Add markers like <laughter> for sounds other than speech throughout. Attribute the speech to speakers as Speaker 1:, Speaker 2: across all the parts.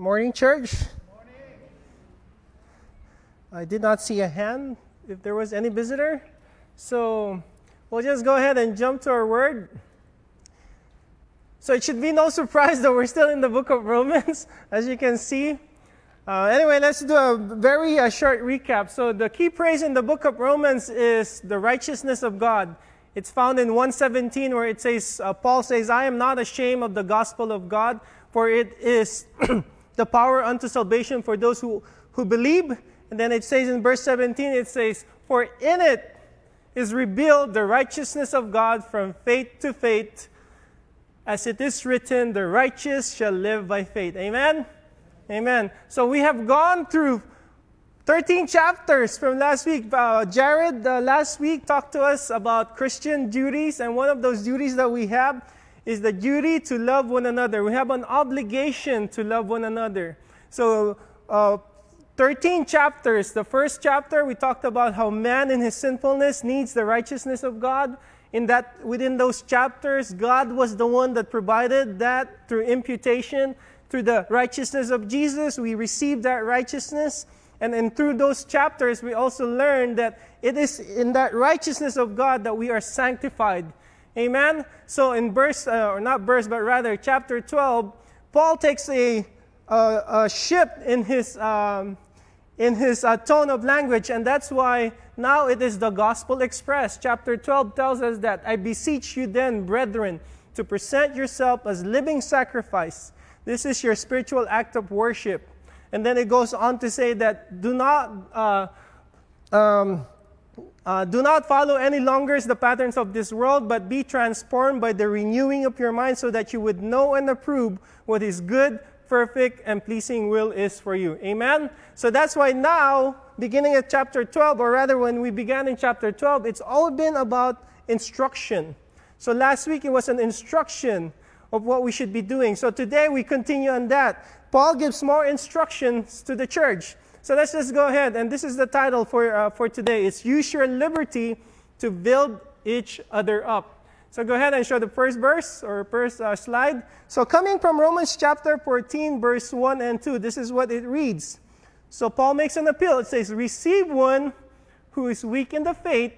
Speaker 1: Morning, church. I did not see a hand if there was any visitor. So we'll just go ahead and jump to our word. So it should be no surprise that we're still in the book of Romans, <laughs> as you can see. Uh, anyway, let's do a very uh, short recap. So the key phrase in the book of Romans is the righteousness of God. It's found in 117 where it says, uh, Paul says, I am not ashamed of the gospel of God, for it is <clears throat> the power unto salvation for those who, who believe. And then it says in verse 17, it says, For in it is revealed the righteousness of God from faith to faith, as it is written, the righteous shall live by faith. Amen? Amen. So we have gone through 13 chapters from last week. Uh, Jared uh, last week talked to us about Christian duties, and one of those duties that we have is the duty to love one another. We have an obligation to love one another. So, uh, 13 chapters. The first chapter, we talked about how man in his sinfulness needs the righteousness of God. In that, within those chapters, God was the one that provided that through imputation, through the righteousness of Jesus. We received that righteousness. And then through those chapters, we also learn that it is in that righteousness of God that we are sanctified. Amen? So in verse, uh, or not verse, but rather chapter 12, Paul takes a, a, a shift in his, um, in his uh, tone of language, and that's why now it is the gospel expressed. Chapter 12 tells us that I beseech you then, brethren, to present yourself as living sacrifice. This is your spiritual act of worship. And then it goes on to say that do not, uh, um, uh, do not follow any longer the patterns of this world, but be transformed by the renewing of your mind so that you would know and approve what is good, perfect, and pleasing will is for you. Amen? So that's why now, beginning at chapter 12, or rather when we began in chapter 12, it's all been about instruction. So last week it was an instruction of what we should be doing. So today we continue on that. Paul gives more instructions to the church. So let's just go ahead. And this is the title for, uh, for today. It's Use Your Liberty to Build Each Other Up. So go ahead and show the first verse or first uh, slide. So coming from Romans chapter 14, verse 1 and 2, this is what it reads. So Paul makes an appeal. It says, Receive one who is weak in the faith,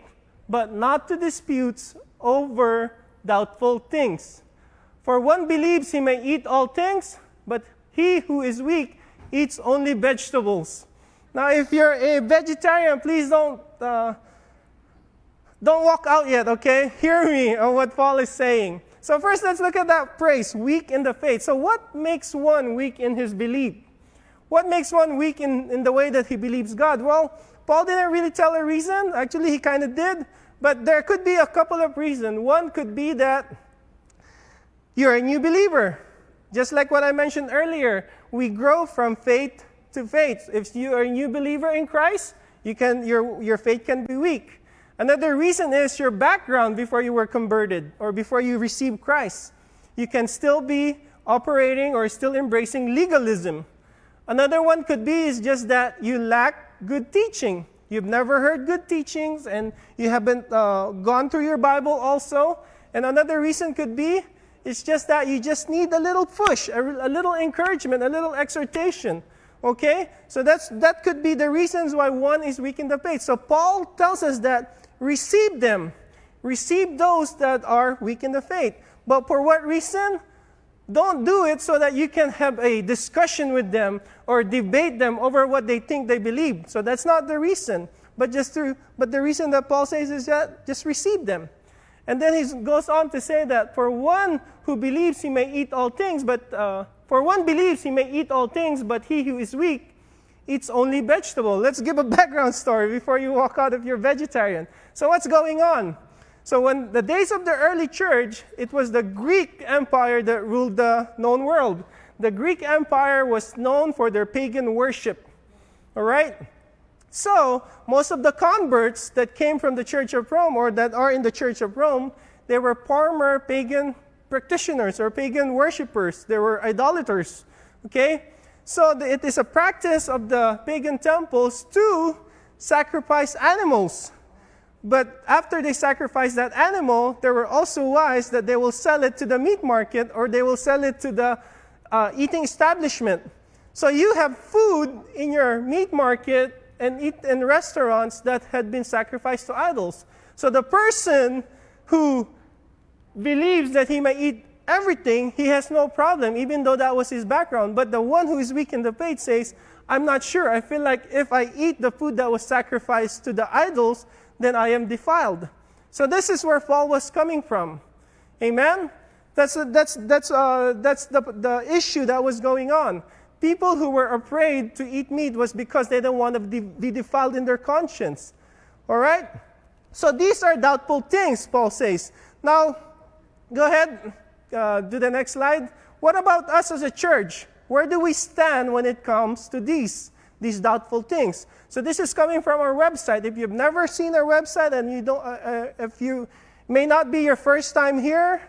Speaker 1: but not to disputes over doubtful things. For one believes he may eat all things, but he who is weak eats only vegetables. Now, if you're a vegetarian, please don't, uh, don't walk out yet, okay? <laughs> Hear me on what Paul is saying. So, first, let's look at that phrase, weak in the faith. So, what makes one weak in his belief? What makes one weak in, in the way that he believes God? Well, Paul didn't really tell a reason. Actually, he kind of did. But there could be a couple of reasons. One could be that you're a new believer. Just like what I mentioned earlier, we grow from faith to faith. If you are a new believer in Christ, you can, your, your faith can be weak. Another reason is your background before you were converted or before you received Christ. You can still be operating or still embracing legalism. Another one could be is just that you lack good teaching. You've never heard good teachings and you haven't uh, gone through your Bible also. And another reason could be it's just that you just need a little push, a, a little encouragement, a little exhortation. Okay? So that's, that could be the reasons why one is weak in the faith. So Paul tells us that receive them. Receive those that are weak in the faith. But for what reason? Don't do it so that you can have a discussion with them or debate them over what they think they believe. So that's not the reason. But just through, but the reason that Paul says is that just receive them. And then he goes on to say that for one who believes he may eat all things, but uh, for one believes he may eat all things, but he who is weak eats only vegetable. Let's give a <laughs> background story before you walk out of you're vegetarian. So what's going on? So when the days of the early church, it was the Greek Empire that ruled the known world. The Greek Empire was known for their pagan worship. All right? So, most of the converts that came from the Church of Rome or that are in the Church of Rome, they were former pagan practitioners or pagan worshippers. They were idolaters. Okay? So, it is a practice of the pagan temples to sacrifice animals. But after they sacrifice that animal, there were also wise that they will sell it to the meat market or they will sell it to the uh, eating establishment. So you have food in your meat market and eat in restaurants that had been sacrificed to idols. So the person who believes that he may eat everything, he has no problem, even though that was his background. But the one who is weak in the faith says, I'm not sure. I feel like if I eat the food that was sacrificed to the idols, then I am defiled. So this is where Paul was coming from. Amen? That's, that's, that's, uh, that's the, the issue that was going on. People who were afraid to eat meat was because they didn't want to be defiled in their conscience. All right? So these are doubtful things, Paul says. Now, go ahead, uh, do the next slide. What about us as a church? Where do we stand when it comes to these, these doubtful things? So this is coming from our website. If you've never seen our website and you don't, uh, uh, if you may not be your first time here,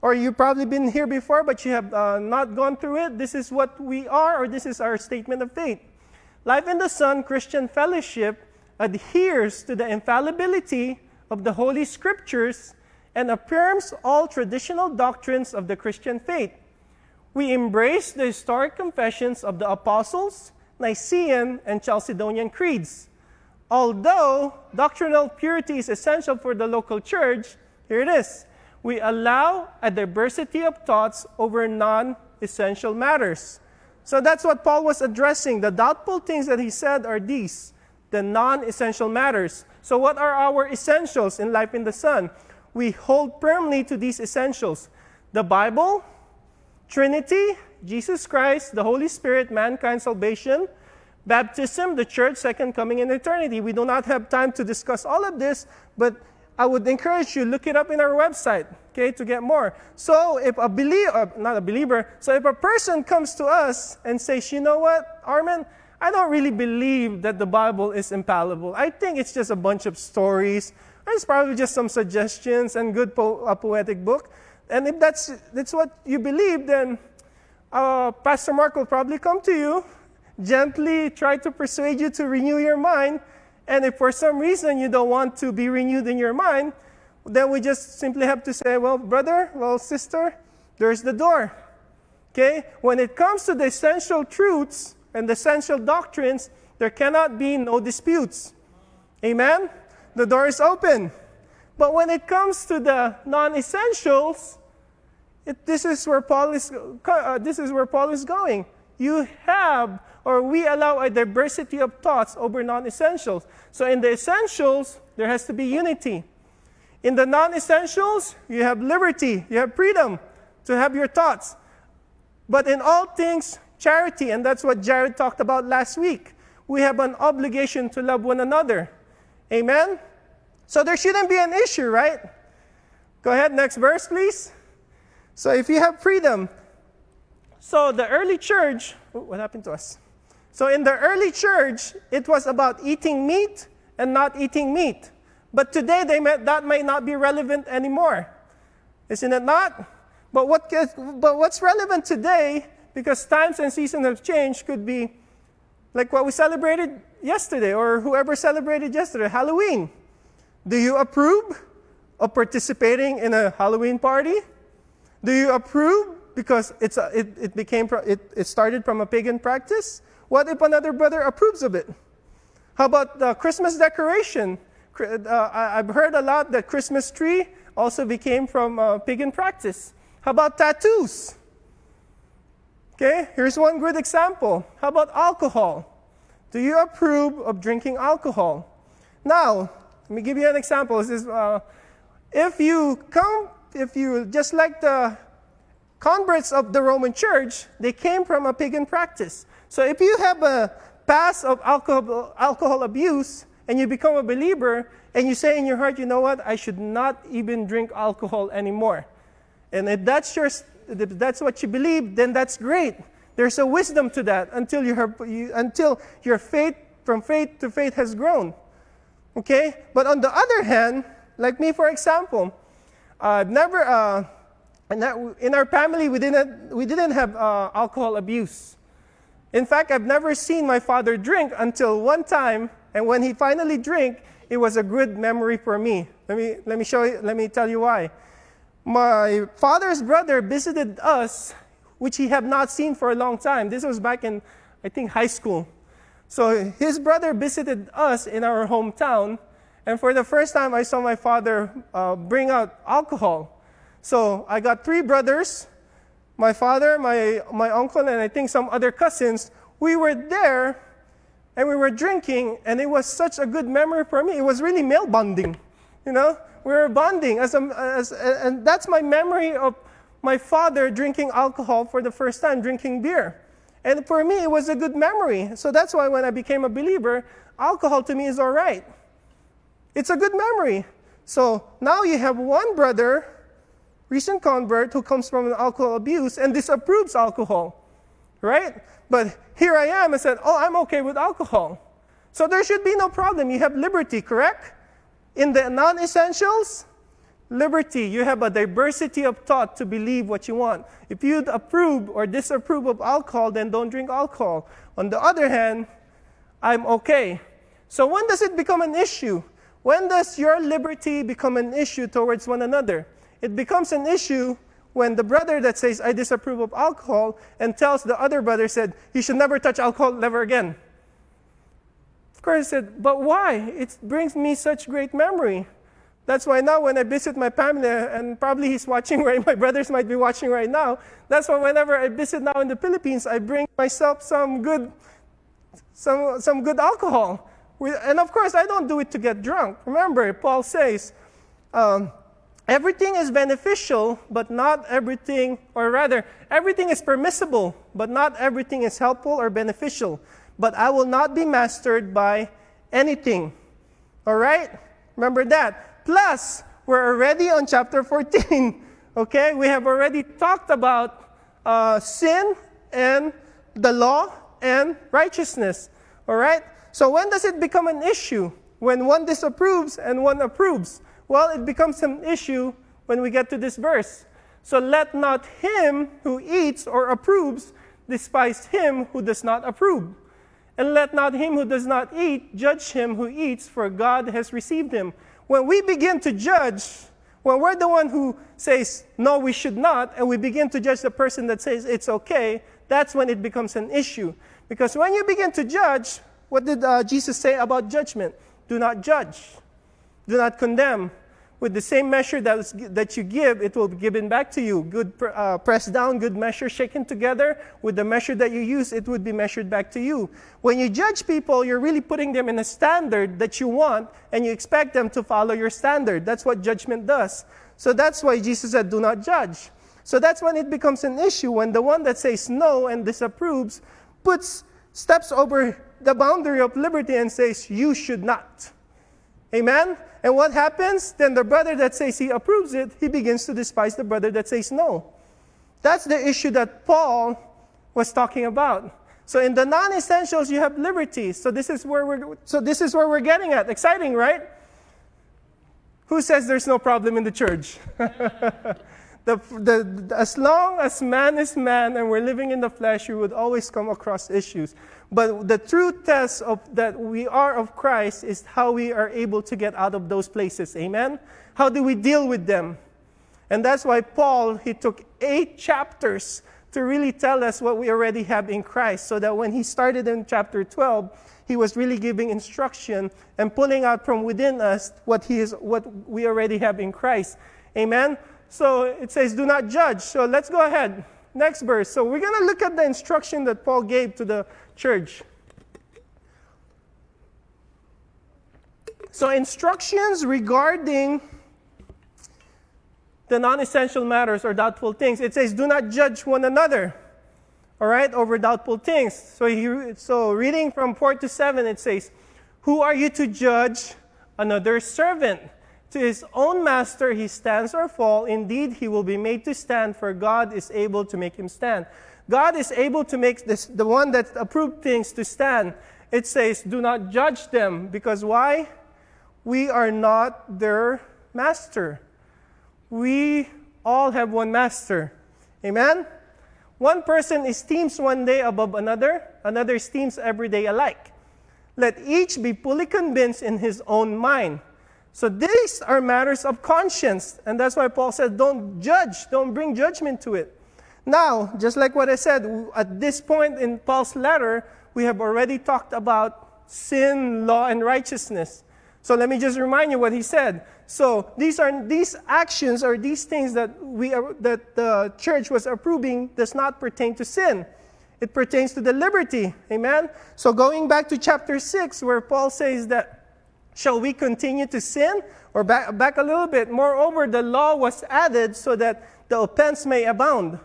Speaker 1: or you've probably been here before, but you have uh, not gone through it, this is what we are, or this is our statement of faith. Life in the Son Christian Fellowship adheres to the infallibility of the Holy Scriptures and affirms all traditional doctrines of the Christian faith. We embrace the historic confessions of the Apostles, Nicene, and Chalcedonian creeds. Although doctrinal purity is essential for the local church, here it is. We allow a diversity of thoughts over non essential matters. So that's what Paul was addressing. The doubtful things that he said are these the non essential matters. So, what are our essentials in life in the Son? We hold firmly to these essentials the Bible, Trinity, Jesus Christ, the Holy Spirit, mankind salvation, baptism, the church, second coming and eternity. We do not have time to discuss all of this, but I would encourage you look it up in our website, okay, to get more. So if a believer, uh, not a believer, so if a person comes to us and says, you know what, Arman, I don't really believe that the Bible is infallible. I think it's just a bunch of stories it's probably just some suggestions and good po- a poetic book. And if that's, that's what you believe, then uh, Pastor Mark will probably come to you, gently try to persuade you to renew your mind. And if for some reason you don't want to be renewed in your mind, then we just simply have to say, well, brother, well, sister, there's the door. Okay? When it comes to the essential truths and the essential doctrines, there cannot be no disputes. Amen? The door is open. But when it comes to the non-essentials, this is where Paul is. Uh, this is where Paul is going. You have, or we allow a diversity of thoughts over non-essentials. So in the essentials, there has to be unity. In the non-essentials, you have liberty, you have freedom to have your thoughts. But in all things, charity, and that's what Jared talked about last week. We have an obligation to love one another. Amen? So there shouldn't be an issue, right? Go ahead, next verse, please. So if you have freedom, so the early church, oh, what happened to us? So in the early church, it was about eating meat and not eating meat. But today, they may, that may not be relevant anymore. Isn't it not? But, what, but what's relevant today, because times and seasons have changed, could be like what we celebrated yesterday or whoever celebrated yesterday, Halloween. Do you approve of participating in a Halloween party? Do you approve because it's a, it, it, became, it, it started from a pagan practice? What if another brother approves of it? How about the Christmas decoration? Uh, I've heard a lot that Christmas tree also became from uh, pagan practice. How about tattoos? Okay, here's one good example. How about alcohol? Do you approve of drinking alcohol? Now, let me give you an example. This is, uh, if you come, if you just like the converts of the Roman Church, they came from a pagan practice. So if you have a past of alcohol, alcohol abuse and you become a believer and you say in your heart, you know what, I should not even drink alcohol anymore. And if that's your that's what you believe, then that's great. There's a wisdom to that until, you have, you, until your faith from faith to faith has grown. Okay? But on the other hand, like me, for example, I've never, uh, in our family, we didn't, we didn't have uh, alcohol abuse. In fact, I've never seen my father drink until one time, and when he finally drank, it was a good memory for me. Let me, let me show you, let me tell you why. My father's brother visited us which he had not seen for a long time. This was back in, I think, high school. So his brother visited us in our hometown, and for the first time, I saw my father uh, bring out alcohol. So I got three brothers, my father, my, my uncle, and I think some other cousins. We were there and we were drinking, and it was such a good memory for me. It was really male bonding, you know? We were bonding, as, a, as and that's my memory of my father drinking alcohol for the first time, drinking beer. And for me, it was a good memory. So that's why when I became a believer, alcohol to me is all right. It's a good memory. So now you have one brother, recent convert, who comes from an alcohol abuse and disapproves alcohol, right? But here I am and said, oh, I'm okay with alcohol. So there should be no problem. You have liberty, correct? In the non essentials, liberty. You have a diversity of thought to believe what you want. If you approve or disapprove of alcohol, then don't drink alcohol. On the other hand, I'm okay. So when does it become an issue? When does your liberty become an issue towards one another? It becomes an issue when the brother that says, I disapprove of alcohol, and tells the other brother, said, You should never touch alcohol never again. Of course, I said, But why? It brings me such great memory. That's why now when I visit my family, and probably he's watching <laughs> right, my brothers might be watching right now. That's why whenever I visit now in the Philippines, I bring myself some good, some, some good alcohol. And of course, I don't do it to get drunk. Remember, Paul says, um, everything is beneficial, but not everything, or rather, everything is permissible, but not everything is helpful or beneficial. But I will not be mastered by anything. All right? Remember that. Plus, we're already on chapter 14. <laughs> Okay, we have already talked about uh, sin and the law and righteousness. All right? So, when does it become an issue? When one disapproves and one approves. Well, it becomes an issue when we get to this verse. So, let not him who eats or approves despise him who does not approve. And let not him who does not eat judge him who eats, for God has received him when we begin to judge, when we're the one who says, no, we should not, and we begin to judge the person that says it's okay, that's when it becomes an issue. Because when you begin to judge, what did uh, Jesus say about judgment? Do not judge, do not condemn, with the same measure that, was, that you give, it will be given back to you. Good uh, pressed down, good measure shaken together. With the measure that you use, it would be measured back to you. When you judge people, you're really putting them in a standard that you want, and you expect them to follow your standard. That's what judgment does. So that's why Jesus said, Do not judge. So that's when it becomes an issue when the one that says no and disapproves puts steps over the boundary of liberty and says, You should not. Amen? And what happens? Then the brother that says he approves it, he begins to despise the brother that says no. That's the issue that Paul was talking about. So in the non-essentials, you have liberty. So this is where we're so this is where we're getting at. Exciting, right? Who says there's no problem in the church? <laughs> the, the, as long as man is man and we're living in the flesh, you would always come across issues. But the true test of that we are of Christ is how we are able to get out of those places. Amen? How do we deal with them? And that's why Paul, he took eight chapters to really tell us what we already have in Christ, so that when he started in chapter 12, he was really giving instruction and pulling out from within us what, he is, what we already have in Christ. Amen? So it says, do not judge. So let's go ahead. Next verse. So we're going to look at the instruction that Paul gave to the church. So, instructions regarding the non essential matters or doubtful things. It says, do not judge one another, all right, over doubtful things. So, he, so reading from 4 to 7, it says, Who are you to judge another servant? To his own master he stands or fall. Indeed, he will be made to stand, for God is able to make him stand. God is able to make this, the one that approved things to stand. It says, Do not judge them. Because why? We are not their master. We all have one master. Amen? One person esteems one day above another, another esteems every day alike. Let each be fully convinced in his own mind. So these are matters of conscience. And that's why Paul said, don't judge, don't bring judgment to it. Now, just like what I said, at this point in Paul's letter, we have already talked about sin, law, and righteousness. So let me just remind you what he said. So these are these actions or these things that we are, that the church was approving does not pertain to sin. It pertains to the liberty. Amen. So going back to chapter 6 where Paul says that shall we continue to sin or back, back a little bit moreover the law was added so that the offense may abound.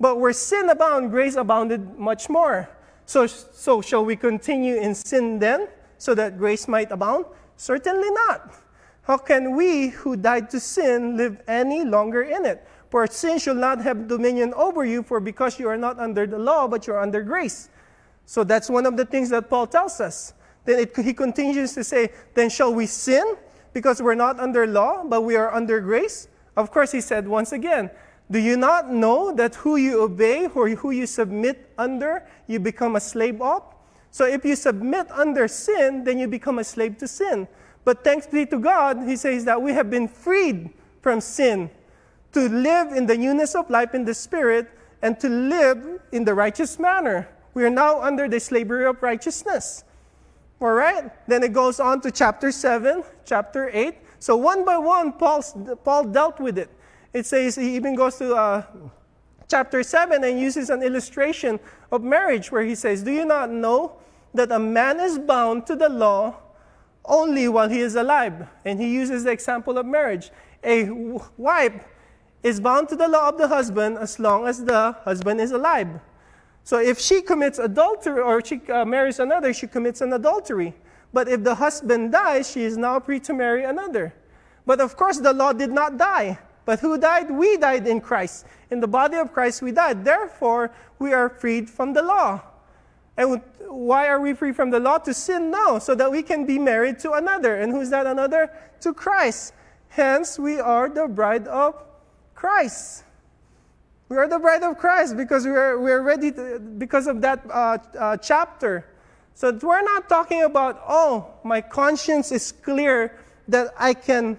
Speaker 1: But where sin abounded, grace abounded much more. So, so shall we continue in sin then, so that grace might abound? Certainly not. How can we who died to sin live any longer in it? For sin shall not have dominion over you, for because you are not under the law, but you are under grace. So that's one of the things that Paul tells us. Then it, he continues to say, Then shall we sin because we're not under law, but we are under grace? Of course, he said once again, do you not know that who you obey or who you submit under, you become a slave of? So if you submit under sin, then you become a slave to sin. But thanks be to God, he says that we have been freed from sin to live in the newness of life in the Spirit and to live in the righteous manner. We are now under the slavery of righteousness. All right? Then it goes on to chapter 7, chapter 8. So one by one, Paul, Paul dealt with it. It says, he even goes to uh, chapter 7 and uses an illustration of marriage where he says, Do you not know that a man is bound to the law only while he is alive? And he uses the example of marriage. A wife is bound to the law of the husband as long as the husband is alive. So if she commits adultery or she uh, marries another, she commits an adultery. But if the husband dies, she is now free to marry another. But of course, the law did not die. But who died? We died in Christ. In the body of Christ, we died. Therefore, we are freed from the law. And why are we free from the law? To sin? No, so that we can be married to another. And who's that another? To Christ. Hence, we are the bride of Christ. We are the bride of Christ because we are, we are ready to, because of that uh, uh, chapter. So we're not talking about, oh, my conscience is clear that I can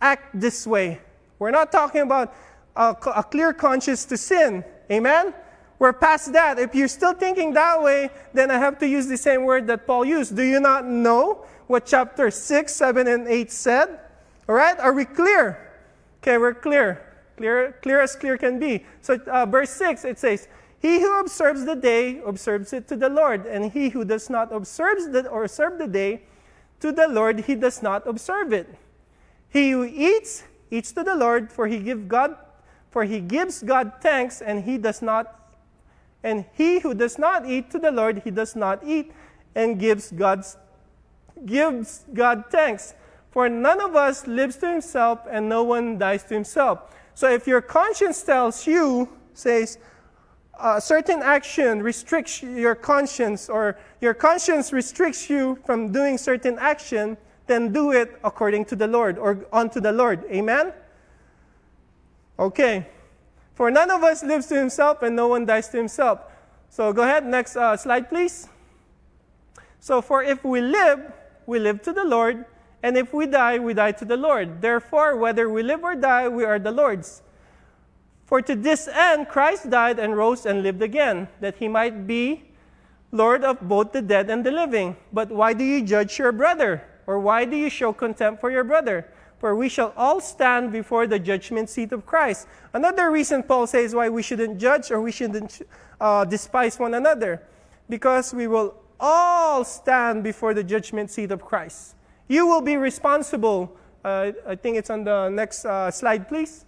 Speaker 1: act this way. We're not talking about a, a clear conscience to sin. Amen? We're past that. If you're still thinking that way, then I have to use the same word that Paul used. Do you not know what chapter 6, 7, and 8 said? All right? Are we clear? Okay, we're clear. Clear, clear as clear can be. So, uh, verse 6, it says, He who observes the day observes it to the Lord, and he who does not observe the, or observe the day to the Lord, he does not observe it. He who eats eats to the Lord, for he give God for he gives God thanks, and he does not and he who does not eat to the Lord, he does not eat and gives God's gives God thanks. For none of us lives to himself, and no one dies to himself. So if your conscience tells you, says, a certain action restricts your conscience, or your conscience restricts you from doing certain action, then do it according to the Lord or unto the Lord. Amen? Okay. For none of us lives to himself and no one dies to himself. So go ahead, next uh, slide, please. So, for if we live, we live to the Lord, and if we die, we die to the Lord. Therefore, whether we live or die, we are the Lord's. For to this end Christ died and rose and lived again, that he might be Lord of both the dead and the living. But why do you judge your brother? Or why do you show contempt for your brother? For we shall all stand before the judgment seat of Christ. Another reason Paul says why we shouldn't judge or we shouldn't uh, despise one another. Because we will all stand before the judgment seat of Christ. You will be responsible. Uh, I think it's on the next uh, slide, please.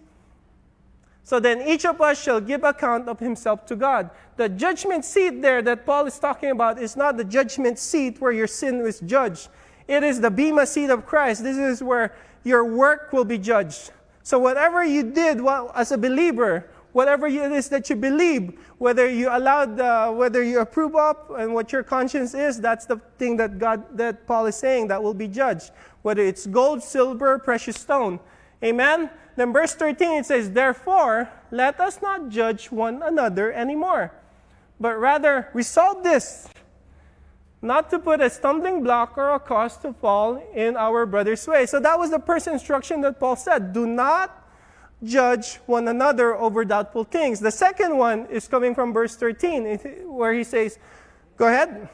Speaker 1: So then each of us shall give account of himself to God. The judgment seat there that Paul is talking about is not the judgment seat where your sin is judged. It is the Bema seat of Christ. This is where your work will be judged. So, whatever you did as a believer, whatever it is that you believe, whether you allowed, uh, whether you approve of, and what your conscience is, that's the thing that God, that Paul is saying that will be judged. Whether it's gold, silver, precious stone. Amen? Then verse 13 it says, Therefore, let us not judge one another anymore, but rather resolve this not to put a stumbling block or a cause to fall in our brother's way. So that was the first instruction that Paul said. Do not judge one another over doubtful things. The second one is coming from verse 13, where he says, Go ahead.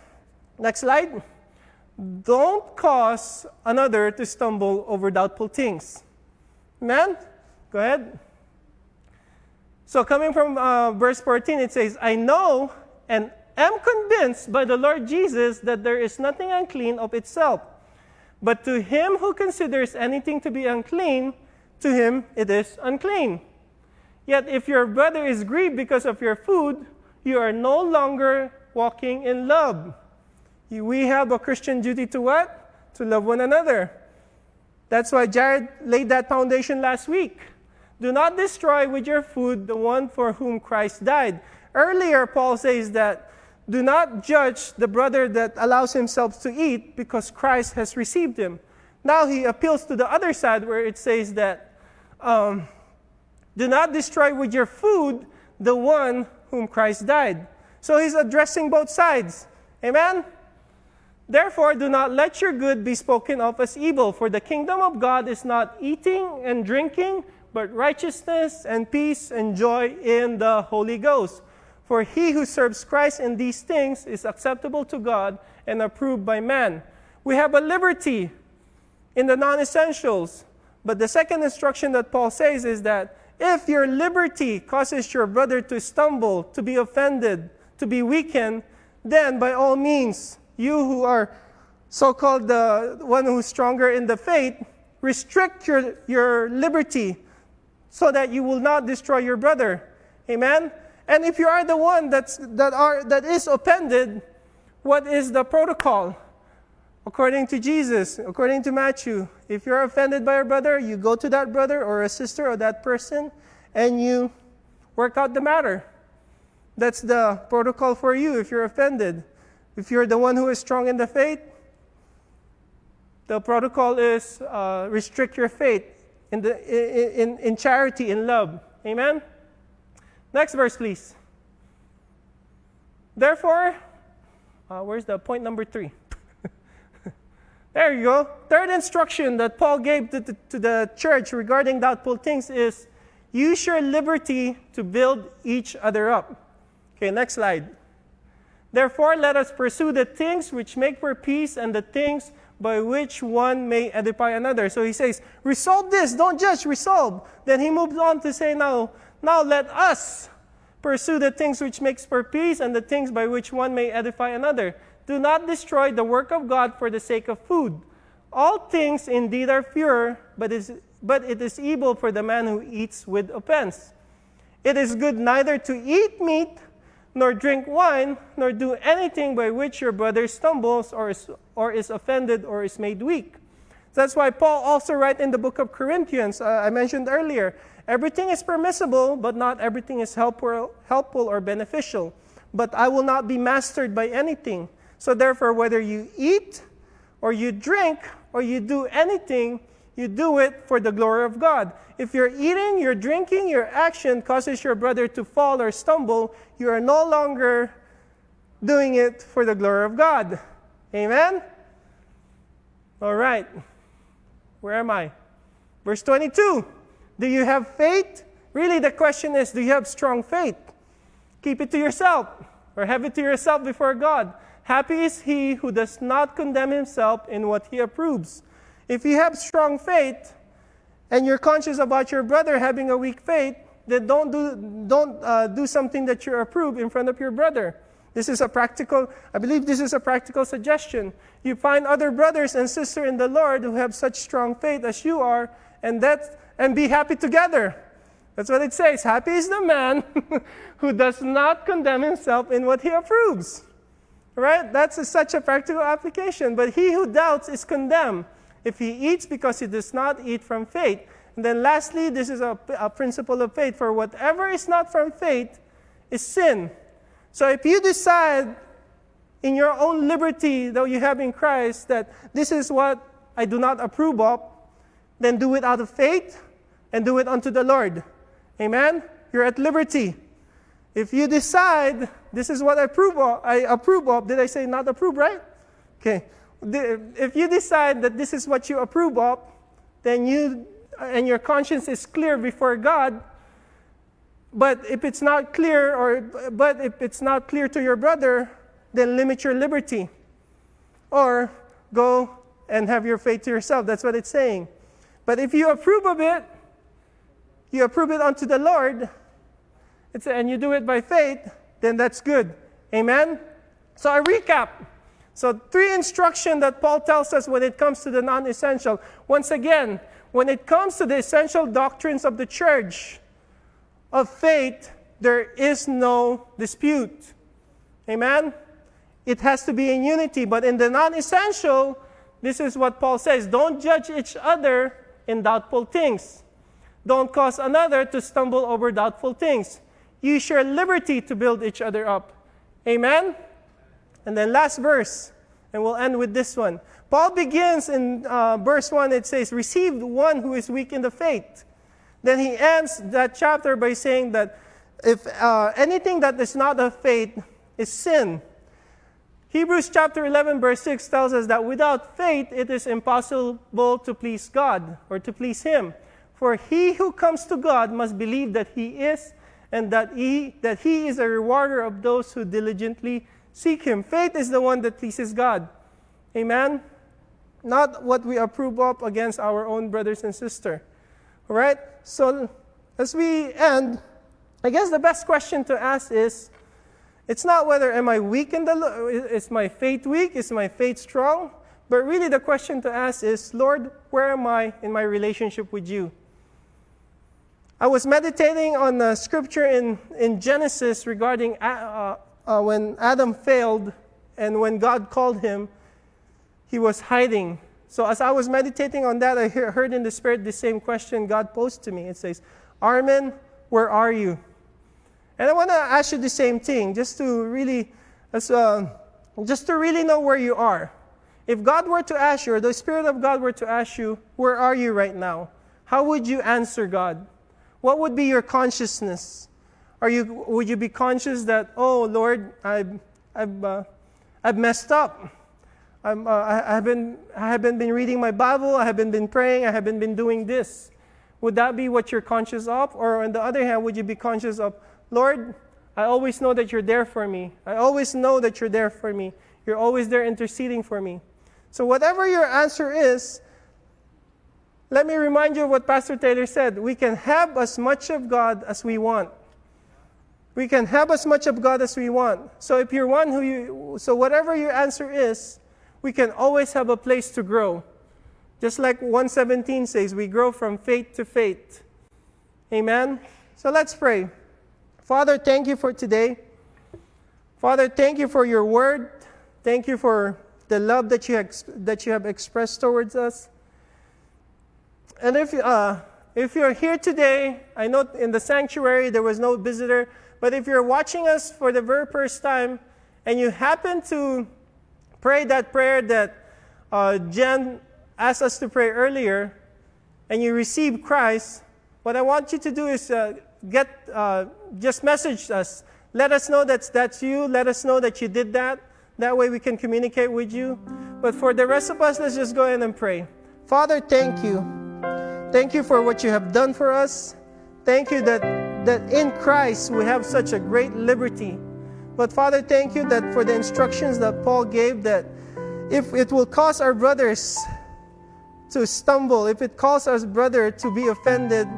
Speaker 1: Next slide. Don't cause another to stumble over doubtful things. Amen? Go ahead. So, coming from uh, verse 14, it says, I know and am convinced by the Lord Jesus that there is nothing unclean of itself. But to him who considers anything to be unclean, to him it is unclean. Yet if your brother is grieved because of your food, you are no longer walking in love. We have a Christian duty to what? To love one another. That's why Jared laid that foundation last week. Do not destroy with your food the one for whom Christ died. Earlier, Paul says that do not judge the brother that allows himself to eat because Christ has received him. Now he appeals to the other side where it says that um, do not destroy with your food the one whom Christ died. So he's addressing both sides. Amen? Therefore, do not let your good be spoken of as evil, for the kingdom of God is not eating and drinking, but righteousness and peace and joy in the Holy Ghost. For he who serves Christ in these things is acceptable to God and approved by man. We have a liberty in the non essentials. But the second instruction that Paul says is that if your liberty causes your brother to stumble, to be offended, to be weakened, then by all means, you who are so called the one who's stronger in the faith, restrict your, your liberty so that you will not destroy your brother. Amen? And if you are the one that's, that, are, that is offended, what is the protocol? According to Jesus, according to Matthew, if you're offended by a brother, you go to that brother or a sister or that person and you work out the matter. That's the protocol for you if you're offended. If you're the one who is strong in the faith, the protocol is uh, restrict your faith in, the, in, in in charity, in love. Amen? Next verse, please. Therefore, uh, where's the point number three? There you go. Third instruction that Paul gave to, to, to the church regarding doubtful things is use your liberty to build each other up. Okay, next slide. Therefore, let us pursue the things which make for peace and the things by which one may edify another. So he says, resolve this, don't just resolve. Then he moves on to say, now, now let us pursue the things which makes for peace and the things by which one may edify another. Do not destroy the work of God for the sake of food. All things indeed are pure, but, is, but it is evil for the man who eats with offense. It is good neither to eat meat nor drink wine, nor do anything by which your brother stumbles or is, or is offended or is made weak. That's why Paul also writes in the book of Corinthians, uh, I mentioned earlier, everything is permissible, but not everything is helpful, helpful or beneficial. But I will not be mastered by anything. So therefore, whether you eat or you drink or you do anything, you do it for the glory of God. If you're eating, you're drinking, your action causes your brother to fall or stumble, you are no longer doing it for the glory of God. Amen? All right. Where am I? Verse 22. Do you have faith? Really, the question is do you have strong faith? Keep it to yourself or have it to yourself before God. Happy is he who does not condemn himself in what he approves. If you have strong faith and you're conscious about your brother having a weak faith, then don't do, don't, uh, do something that you approve in front of your brother. This is a practical, I believe this is a practical suggestion. You find other brothers and sisters in the Lord who have such strong faith as you are, and, that, and be happy together. That's what it says. Happy is the man <laughs> who does not condemn himself in what he approves. Right? That's a, such a practical application. But he who doubts is condemned if he eats because he does not eat from faith. And then lastly, this is a, a principle of faith. For whatever is not from faith is sin. So if you decide in your own liberty that you have in Christ that this is what I do not approve of, then do it out of faith and do it unto the Lord. Amen? You're at liberty. If you decide this is what I approve of, I approve of, did I say not approve, right? Okay if you decide that this is what you approve of, then you and your conscience is clear before God, but if it's not clear, or but if it's not clear to your brother, then limit your liberty. Or go and have your faith to yourself. That's what it's saying. But if you approve of it, you approve it unto the Lord, and you do it by faith, then that's good. Amen? So I recap. So, three instruction that Paul tells us when it comes to the non essential. Once again, when it comes to the essential doctrines of the church of faith, there is no dispute. Amen? It has to be in unity. But in the non essential, this is what Paul says don't judge each other in doubtful things. Don't cause another to stumble over doubtful things. Use share liberty to build each other up. Amen? And then last verse, and we'll end with this one. Paul begins in uh, verse 1, it says, Receive one who is weak in the faith. Then he ends that chapter by saying that if uh, anything that is not of faith is sin. Hebrews chapter 11, verse 6 tells us that without faith it is impossible to please God or to please Him. For he who comes to God must believe that He is and that He, that he is a rewarder of those who diligently Seek Him. Faith is the one that pleases God. Amen? Not what we approve of against our own brothers and sisters. All right? So, as we end, I guess the best question to ask is it's not whether am I weak in the is my faith weak is my faith strong but really the question to ask is lord where am i in my relationship with you i was meditating on the scripture in, in genesis regarding uh, uh, when Adam failed and when God called him, he was hiding. So as I was meditating on that, I heard in the Spirit the same question God posed to me. It says, Arman, where are you? And I want to ask you the same thing, just to really, as, uh, just to really know where you are. If God were to ask you, or the Spirit of God were to ask you, where are you right now? How would you answer God? What would be your consciousness? Are you, would you be conscious that, oh, Lord, I've, I've, uh, I've messed up? I'm, uh, I, haven't, I haven't been reading my Bible, I haven't been praying, I haven't been doing this. Would that be what you're conscious of? Or on the other hand, would you be conscious of, Lord, I always know that you're there for me. I always know that you're there for me. You're always there interceding for me. So, whatever your answer is, let me remind you of what Pastor Taylor said. We can have as much of God as we want. We can have as much of God as we want. So if you're one who you, so whatever your answer is, we can always have a place to grow. Just like 117 says, we grow from faith to faith. Amen? So let's pray. Father, thank you for today. Father, thank you for your word. Thank you for the love that you, ex- that you have expressed towards us. And if, uh, if you're here today, I know in the sanctuary there was no visitor. But if you're watching us for the very first time and you happen to pray that prayer that uh, Jen asked us to pray earlier, and you receive Christ, what I want you to do is uh, get uh, just message us. Let us know that that's you. Let us know that you did that. That way we can communicate with you. But for the rest of us, let's just go in and pray. Father, thank you. Thank you for what you have done for us. Thank you that, that in Christ we have such a great liberty. But Father, thank you that for the instructions that Paul gave that if it will cause our brothers to stumble, if it causes our brother to be offended,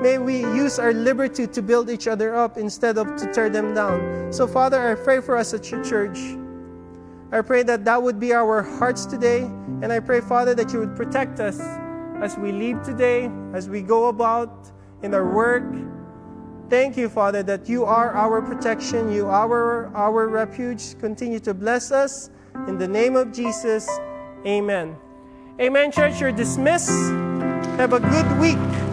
Speaker 1: may we use our liberty to build each other up instead of to tear them down. So Father, I pray for us at your church. I pray that that would be our hearts today. And I pray, Father, that you would protect us as we leave today, as we go about in our work. Thank you, Father, that you are our protection, you are our refuge. Continue to bless us. In the name of Jesus, amen. Amen, church. You're dismissed. Have a good week.